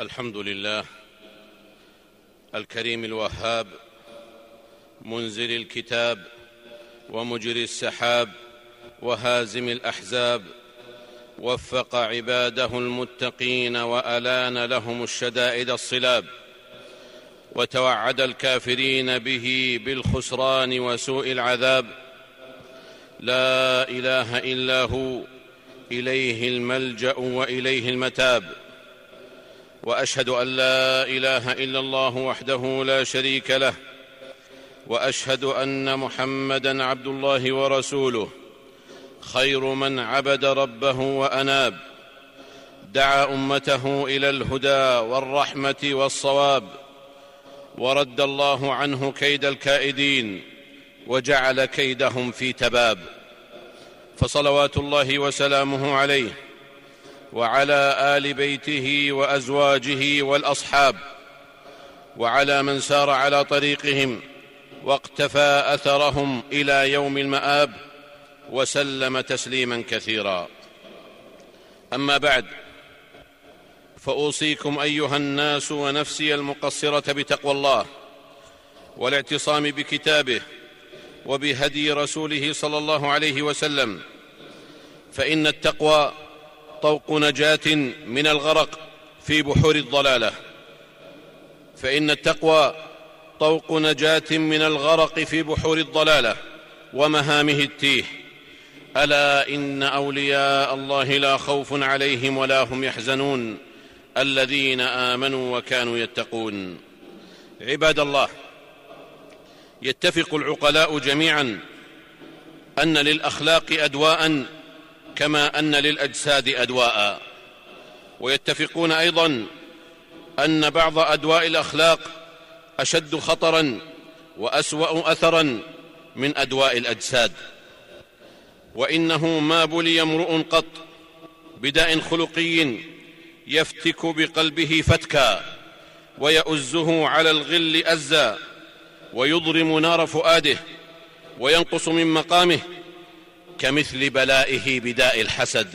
الحمد لله الكريم الوهاب منزل الكتاب ومجري السحاب وهازم الأحزاب وفق عباده المتقين وألان لهم الشدائد الصلاب وتوعد الكافرين به بالخسران وسوء العذاب. لا إله إلا هو إليه الملجأ وإليه المتاب. وأشهد أن لا إله إلا الله وحده لا شريك له وأشهد أن محمدا عبد الله ورسوله خير من عبد ربه وأناب دعا أمته إلى الهدى والرحمة والصواب ورد الله عنه كيد الكائدين وجعل كيدهم في تباب فصلوات الله وسلامه عليه. وعلى آل بيته وأزواجه والأصحاب وعلى من سار على طريقهم واقتفى أثرهم إلى يوم المآب وسلم تسليما كثيرا. أما بعد فأوصيكم أيها الناس ونفسي المقصرة بتقوى الله والاعتصام بكتابه وبهدي رسوله صلى الله عليه وسلم فإن التقوى طوق نجاة من الغرق في بحور الضلالة. فإن التقوى طوق نجاة من الغرق في بحور الضلالة ومهامه التيه. ألا إن أولياء الله لا خوف عليهم ولا هم يحزنون. الذين آمنوا وكانوا يتقون. عباد الله يتفق العقلاء جميعا أن للأخلاق ادواء كما أن للأجساد أدواء. ويتفقون أيضا أن بعض أدواء الأخلاق أشد خطرا وأسوأ اثرا من أدواء الأجساد. وإنه ما بلي امرؤ قط بداء خلقي يفتك بقلبه فتكا ويؤزه على الغل أزا ويضرم نار فؤاده وينقص من مقامه كمثل بلائه بداء الحسد.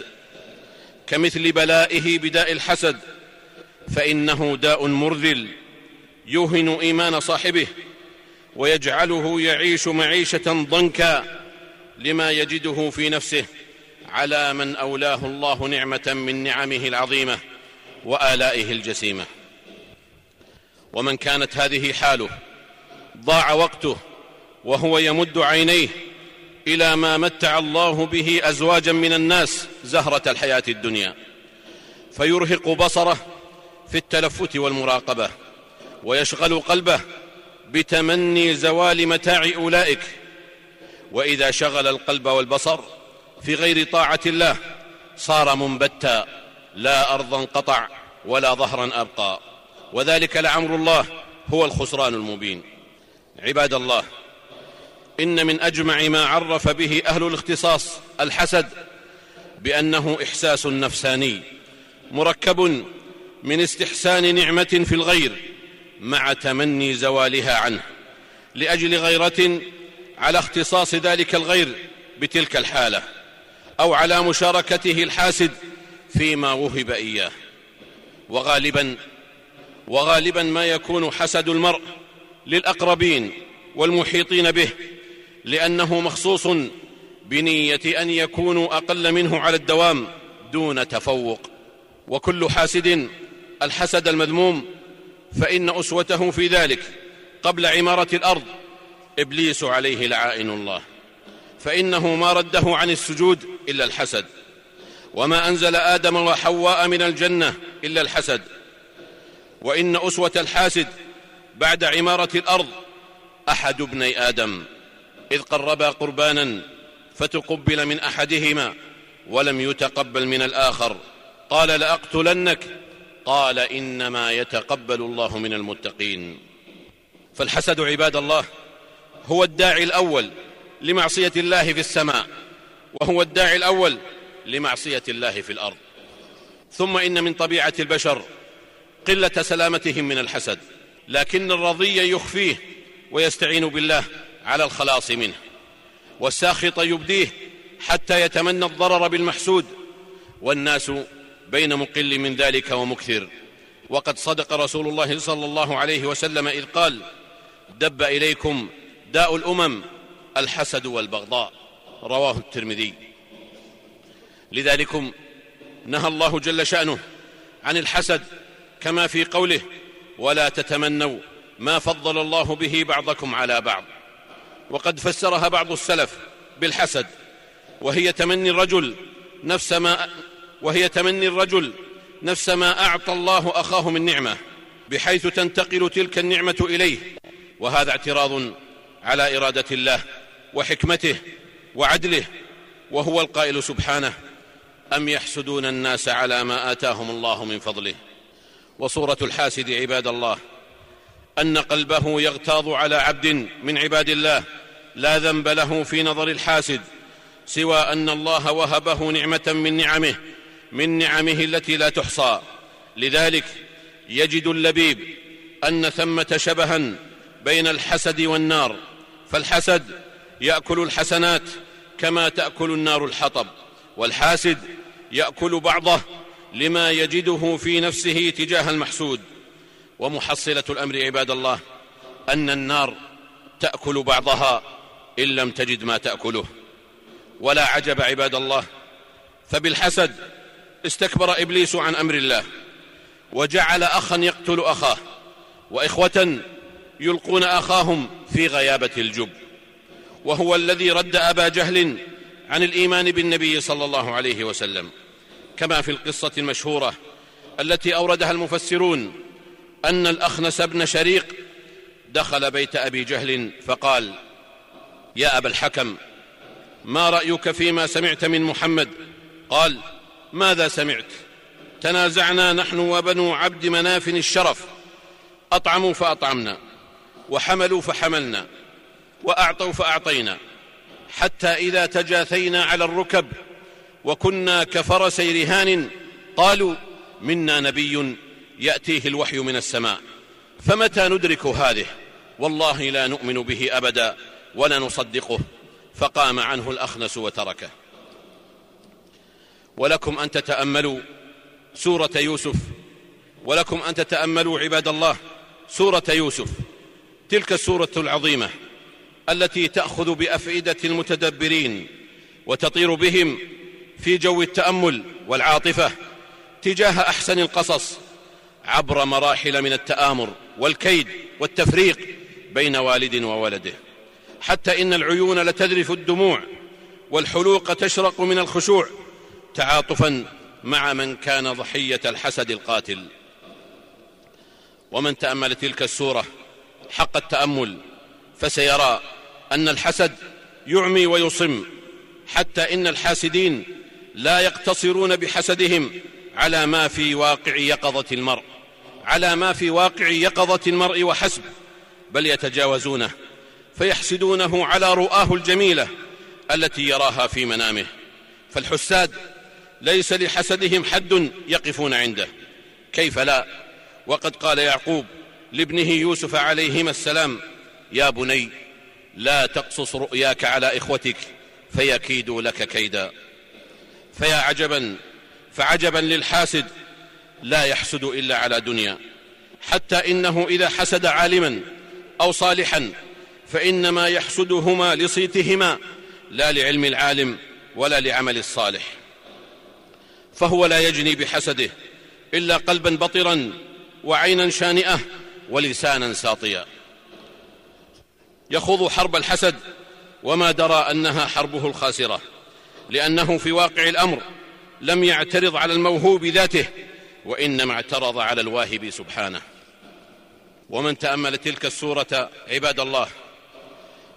كمثل بلائه بداء الحسد. فإنه داء مرذل يوهن إيمان صاحبه ويجعله يعيش معيشة ضنكا لما يجده في نفسه على من أولاه الله نعمة من نعمه العظيمة وآلائه الجسيمة. ومن كانت هذه حاله ضاع وقته وهو يمد عينيه إلى ما متع الله به أزواجا من الناس زهرة الحياة الدنيا. فيرهق بصره في التلفت والمراقبة ويشغل قلبه بتمني زوال متاع أولئك. وإذا شغل القلب والبصر في غير طاعة الله صار منبتا لا أرضا قطع ولا ظهرا أبقى. وذلك لعمر الله هو الخسران المبين. عباد الله إن من أجمع ما عرف به أهل الاختصاص الحسد بأنه إحساس نفساني مركب من استحسان نعمة في الغير مع تمني زوالها عنه لأجل غيرة على اختصاص ذلك الغير بتلك الحالة أو على مشاركته الحاسد فيما وهب إياه. وغالبا وغالبا ما يكون حسد المرء للأقربين والمحيطين به لأنه مخصوص بنية أن يكونوا أقل منه على الدوام دون تفوق. وكل حاسد الحسد المذموم فإن أسوته في ذلك قبل عمارة الأرض إبليس عليه لعائن الله. فإنه ما رده عن السجود إلا الحسد. وما أنزل آدم وحواء من الجنة إلا الحسد. وإن أسوة الحاسد بعد عمارة الأرض أحد ابني آدم. إذ قربا قربانا فتقبل من أحدهما ولم يتقبل من الآخر. قال لأقتلنك؟ قال إنما يتقبل الله من المتقين. فالحسد عباد الله هو الداعي الأول لمعصية الله في السماء وهو الداعي الأول لمعصية الله في الأرض. ثم إن من طبيعة البشر قلة سلامتهم من الحسد لكن الرضي يخفيه ويستعين بالله. على الخلاص منه. والساخط يبديه حتى يتمنى الضرر بالمحسود. والناس بين مقل من ذلك ومكثر. وقد صدق رسول الله صلى الله عليه وسلم إذ قال دب إليكم داء الأمم الحسد والبغضاء رواه الترمذي. لذلكم نهى الله جل شأنه عن الحسد كما في قوله ولا تتمنوا ما فضل الله به بعضكم على بعض وقد فسرها بعض السلف بالحسد. وهي تمني الرجل نفس ما وهي تمني الرجل نفس ما أعطى الله أخاه من نعمة بحيث تنتقل تلك النعمة إليه. وهذا اعتراض على إرادة الله وحكمته وعدله. وهو القائل سبحانه أم يحسدون الناس على ما آتاهم الله من فضله؟ وصورة الحاسد عباد الله أن قلبه يغتاظ على عبد من عباد الله لا ذنب له في نظر الحاسد سوى أن الله وهبه نعمة من نعمه من نعمه التي لا تحصى. لذلك يجد اللبيب أن ثمة شبها بين الحسد والنار فالحسد يأكل الحسنات كما تأكل النار الحطب والحاسد يأكل بعضه لما يجده في نفسه تجاه المحسود. ومحصلة الأمر عباد الله أن النار تأكل بعضها إن لم تجد ما تأكله. ولا عجب عباد الله فبالحسد استكبر إبليس عن أمر الله وجعل أخا يقتل أخاه وإخوة يلقون أخاهم في غيابة الجب. وهو الذي رد أبا جهل عن الإيمان بالنبي صلى الله عليه وسلم كما في القصة المشهورة التي أوردها المفسرون أن الأخنس بن شريق دخل بيت أبي جهل فقال يا أبا الحكم ما رأيك فيما سمعت من محمد؟ قال ماذا سمعت؟ تنازعنا نحن وبنو عبد مناف الشرف أطعموا فأطعمنا وحملوا فحملنا وأعطوا فأعطينا حتى إذا تجاثينا على الركب وكنا كفرسي رهان قالوا منا نبي يأتيه الوحي من السماء. فمتى ندرك هذه؟ والله لا نؤمن به أبدا ولا نصدقه. فقام عنه الأخنس وتركه. ولكم أن تتأملوا سورة يوسف. ولكم أن تتأملوا عباد الله سورة يوسف. تلك السورة العظيمة التي تأخذ بأفئدة المتدبرين وتطير بهم في جو التأمل والعاطفة تجاه أحسن القصص عبر مراحل من التآمر والكيد والتفريق بين والد وولده. حتى إن العيون لتذرف الدموع والحلوق تشرق من الخشوع تعاطفا مع من كان ضحية الحسد القاتل. ومن تأمل تلك السورة حق التأمل فسيرى أن الحسد يعمي ويصم حتى إن الحاسدين لا يقتصرون بحسدهم على ما في واقع يقظة المرء. على ما في واقع يقظة المرء وحسب بل يتجاوزونه فيحسدونه على رؤاه الجميلة التي يراها في منامه. فالحساد ليس لحسدهم حد يقفون عنده. كيف لا؟ وقد قال يعقوب لابنه يوسف عليهما السلام يا بني لا تقصص رؤياك على إخوتك فيكيدوا لك كيدا. فيا عجبا فعجبا للحاسد لا يحسد إلا على دنيا. حتى إنه إذا حسد عالما أو صالحا فإنما يحسدهما لصيتهما لا لعلم العالم ولا لعمل الصالح. فهو لا يجني بحسده إلا قلبا بطرا وعينا شانئه ولسانا ساطيا. يخوض حرب الحسد وما درى أنها حربه الخاسرة لأنه في واقع الأمر لم يعترض على الموهوب ذاته وإنما اعترض على الواهب سبحانه. ومن تأمل تلك السورة عباد الله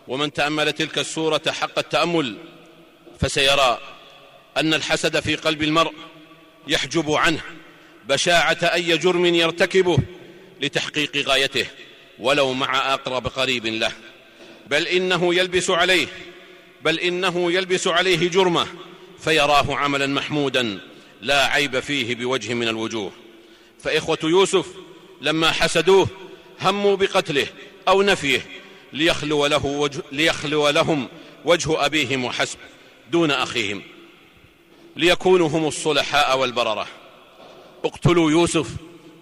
ومن تأمل تلك السورة حق التأمل فسيرى أن الحسد في قلب المرء يحجب عنه بشاعة أي جرم يرتكبه لتحقيق غايته ولو مع أقرب قريب له. بل إنه يلبس عليه بل إنه يلبس عليه جرمه فيراه عملا محمودا لا عيب فيه بوجه من الوجوه. فإخوة يوسف لما حسدوه هموا بقتله أو نفيه ليخلو, له وجه ليخلو لهم وجه أبيهم وحسب دون أخيهم. ليكونوا هم الصلحاء والبررة. اقتلوا يوسف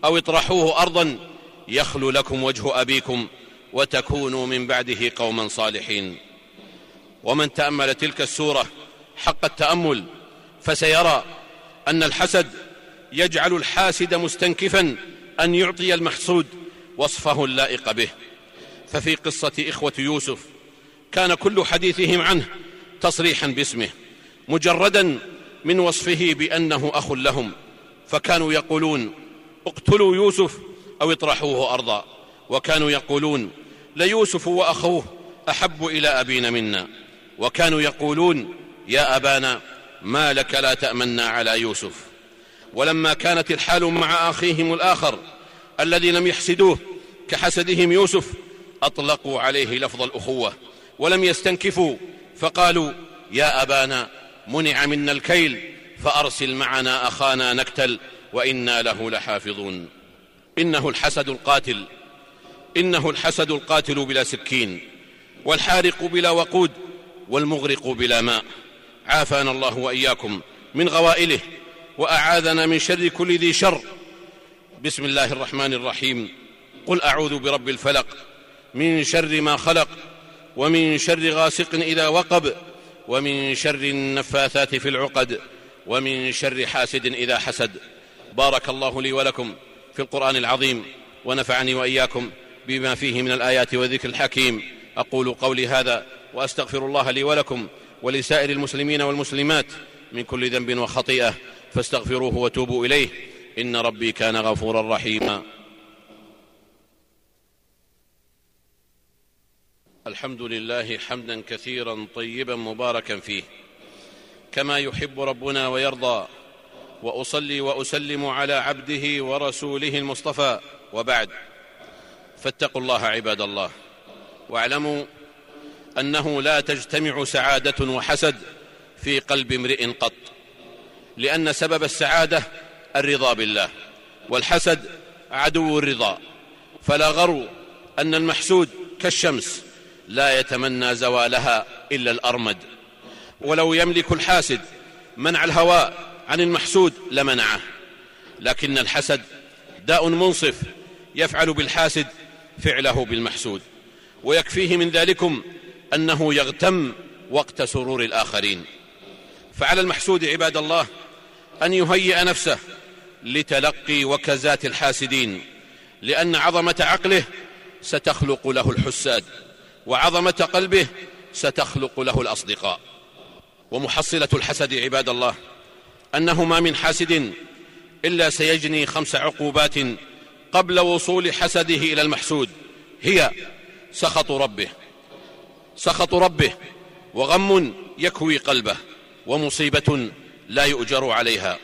أو اطرحوه أرضا يخل لكم وجه أبيكم وتكونوا من بعده قوما صالحين. ومن تأمل تلك السورة حق التأمل فسيرى أن الحسد يجعل الحاسد مستنكفا أن يعطي المحسود وصفه اللائق به. ففي قصة إخوة يوسف كان كل حديثهم عنه تصريحا باسمه مجردا من وصفه بأنه أخ لهم. فكانوا يقولون اقتلوا يوسف أو اطرحوه أرضا. وكانوا يقولون ليوسف وأخوه أحب إلى أبينا منا. وكانوا يقولون يا أبانا ما لك لا تأمنا على يوسف. ولما كانت الحال مع أخيهم الآخر الذي لم يحسدوه كحسدهم يوسف أطلقوا عليه لفظ الأخوة ولم يستنكفوا فقالوا يا أبانا منع منا الكيل فأرسل معنا أخانا نكتل وإنا له لحافظون. إنه الحسد القاتل. إنه الحسد القاتل بلا سكين والحارق بلا وقود والمغرق بلا ماء. عافانا الله وإياكم من غوائله وأعاذنا من شر كل ذي شر. بسم الله الرحمن الرحيم. قل أعوذ برب الفلق من شر ما خلق ومن شر غاسق إذا وقب ومن شر النفاثات في العقد ومن شر حاسد إذا حسد. بارك الله لي ولكم في القرآن العظيم ونفعني وإياكم بما فيه من الآيات والذكر الحكيم. أقول قولي هذا وأستغفر الله لي ولكم ولسائر المسلمين والمسلمات من كل ذنب وخطيئة فاستغفروه وتوبوا إليه. إن ربي كان غفورا رحيما. الحمد لله حمدا كثيرا طيبا مباركا فيه. كما يحب ربنا ويرضى وأصلي وأسلم على عبده ورسوله المصطفى. وبعد فاتقوا الله عباد الله واعلموا أنه لا تجتمع سعادة وحسد في قلب امرئ قط لأن سبب السعادة الرضا بالله والحسد عدو الرضا. فلا غرو أن المحسود كالشمس لا يتمنى زوالها إلا الأرمد. ولو يملك الحاسد منع الهواء عن المحسود لمنعه. لكن الحسد داء منصف يفعل بالحاسد فعله بالمحسود. ويكفيه من ذلكم أنه يغتم وقت سرور الآخرين. فعلى المحسود عباد الله أن يهيئ نفسه لتلقي وكزات الحاسدين لأن عظمة عقله ستخلق له الحساد وعظمة قلبه ستخلق له الأصدقاء. ومحصلة الحسد عباد الله أنه ما من حاسد إلا سيجني خمس عقوبات قبل وصول حسده إلى المحسود هي سخط ربه. سخط ربه وغم يكوي قلبه ومصيبة لا يؤجر عليها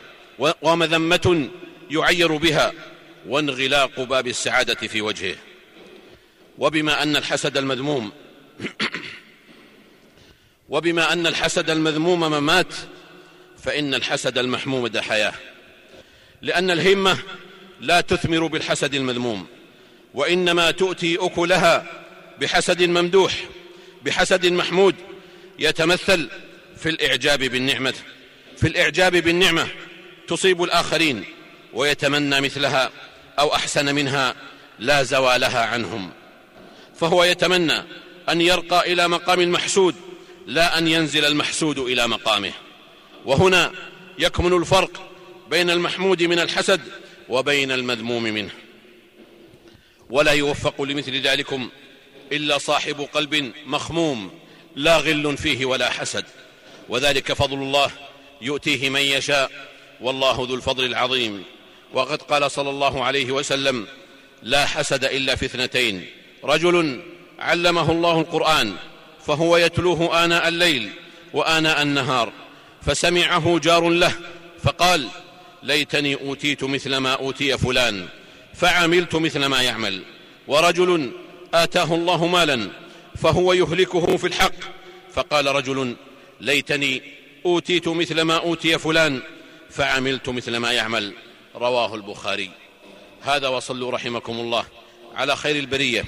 ومذمه يعير بها وانغلاق باب السعادة في وجهه. وبما أن الحسد المذموم وبما أن الحسد المذموم ممات فإن الحسد المحمود حياه لأن الهمة لا تثمر بالحسد المذموم وإنما تؤتي أكلها بحسد ممدوح. بحسد محمود يتمثل في الإعجاب بالنعمة في الإعجاب بالنعمة تصيب الآخرين ويتمنى مثلها أو أحسن منها لا زوالها عنهم. فهو يتمنى أن يرقى إلى مقام المحسود لا أن ينزل المحسود إلى مقامه. وهنا يكمن الفرق بين المحمود من الحسد وبين المذموم منه. ولا يوفق لمثل ذلكم إلا صاحب قلب مخموم لا غل فيه ولا حسد. وذلك فضل الله يؤتيه من يشاء والله ذو الفضل العظيم. وقد قال صلى الله عليه وسلم لا حسد إلا في اثنتين. رجل علمه الله القرآن فهو يتلوه آناء الليل وآناء النهار فسمعه جار له فقال ليتني أوتيت مثل ما أوتي فلان فعملت مثل ما يعمل. ورجل آتاه الله مالا فهو يهلكه في الحق. فقال رجل ليتني أوتيت مثل ما أوتي فلان فعملت مثل ما يعمل. رواه البخاري. هذا وصلوا رحمكم الله. على خير البرية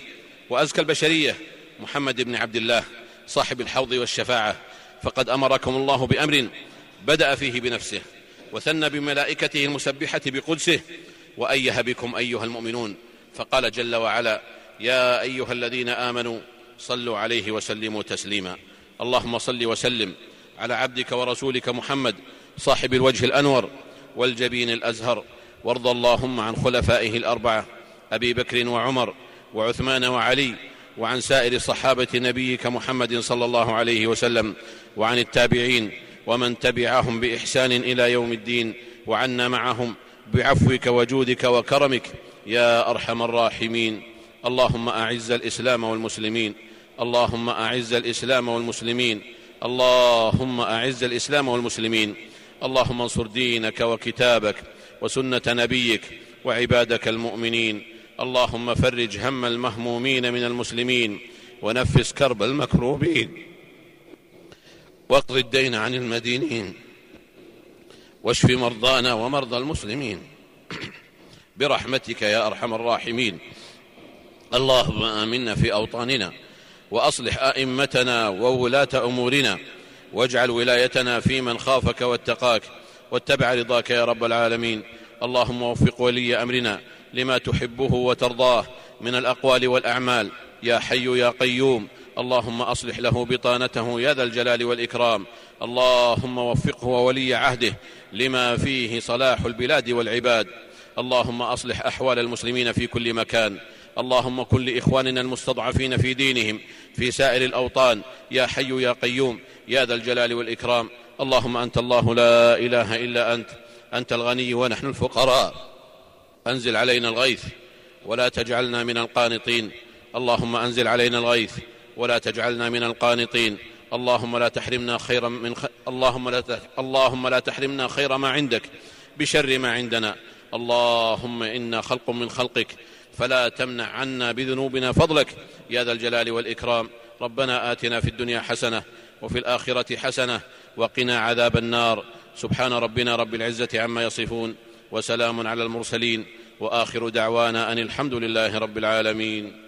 وأزكى البشرية. محمد بن عبد الله صاحب الحوض والشفاعة. فقد أمركم الله بأمر بدأ فيه بنفسه وثنى بملائكته المسبحة بقدسه وايه بكم أيها المؤمنون. فقال جل وعلا يا أيها الذين آمنوا صلوا عليه وسلموا تسليما. اللهم صل وسلم على عبدك ورسولك محمد صاحب الوجه الأنور والجبين الأزهر. وارض اللهم عن خلفائه الأربعة أبي بكر وعمر وعثمان وعلي وعن سائر صحابة نبيك محمد صلى الله عليه وسلم وعن التابعين ومن تبعهم بإحسان إلى يوم الدين وعنا معهم بعفوك وجودك وكرمك يا أرحم الراحمين. اللهم أعز الإسلام والمسلمين. اللهم أعز الإسلام والمسلمين. اللهم أعز الإسلام والمسلمين. اللهم انصر دينك وكتابك وسنة نبيك وعبادك المؤمنين. اللهم فرج هم المهمومين من المسلمين ونفس كرب المكروبين. واقض الدين عن المدينين. واشف مرضانا ومرضى المسلمين. برحمتك يا أرحم الراحمين. اللهم آمنا في أوطاننا وأصلح أئمتنا وولاة أمورنا واجعل ولايتنا في من خافك واتقاك واتبع رضاك يا رب العالمين. اللهم وفق ولي أمرنا لما تحبه وترضاه من الأقوال والأعمال. يا حي يا قيوم اللهم أصلح له بطانته يا ذا الجلال والإكرام. اللهم وفقه وولي عهده لما فيه صلاح البلاد والعباد. اللهم أصلح أحوال المسلمين في كل مكان. اللهم كن لإخواننا المستضعفين في دينهم في سائر الأوطان يا حي يا قيوم يا ذا الجلال والإكرام. اللهم أنت الله لا إله إلا أنت أنت الغني ونحن الفقراء. أنزل علينا الغيث ولا تجعلنا من القانطين. اللهم أنزل علينا الغيث ولا تجعلنا من القانطين. اللهم لا تحرمنا خيرا من خ... اللهم لا ت... اللهم لا تحرمنا خير ما عندك بشر ما عندنا. اللهم إنا خلق من خلقك. فلا تمنع عنا بذنوبنا فضلك يا ذا الجلال والإكرام. ربنا آتنا في الدنيا حسنة وفي الآخرة حسنة وقنا عذاب النار. سبحان ربنا رب العزة عما يصفون وسلام على المرسلين وآخر دعوانا أن الحمد لله رب العالمين.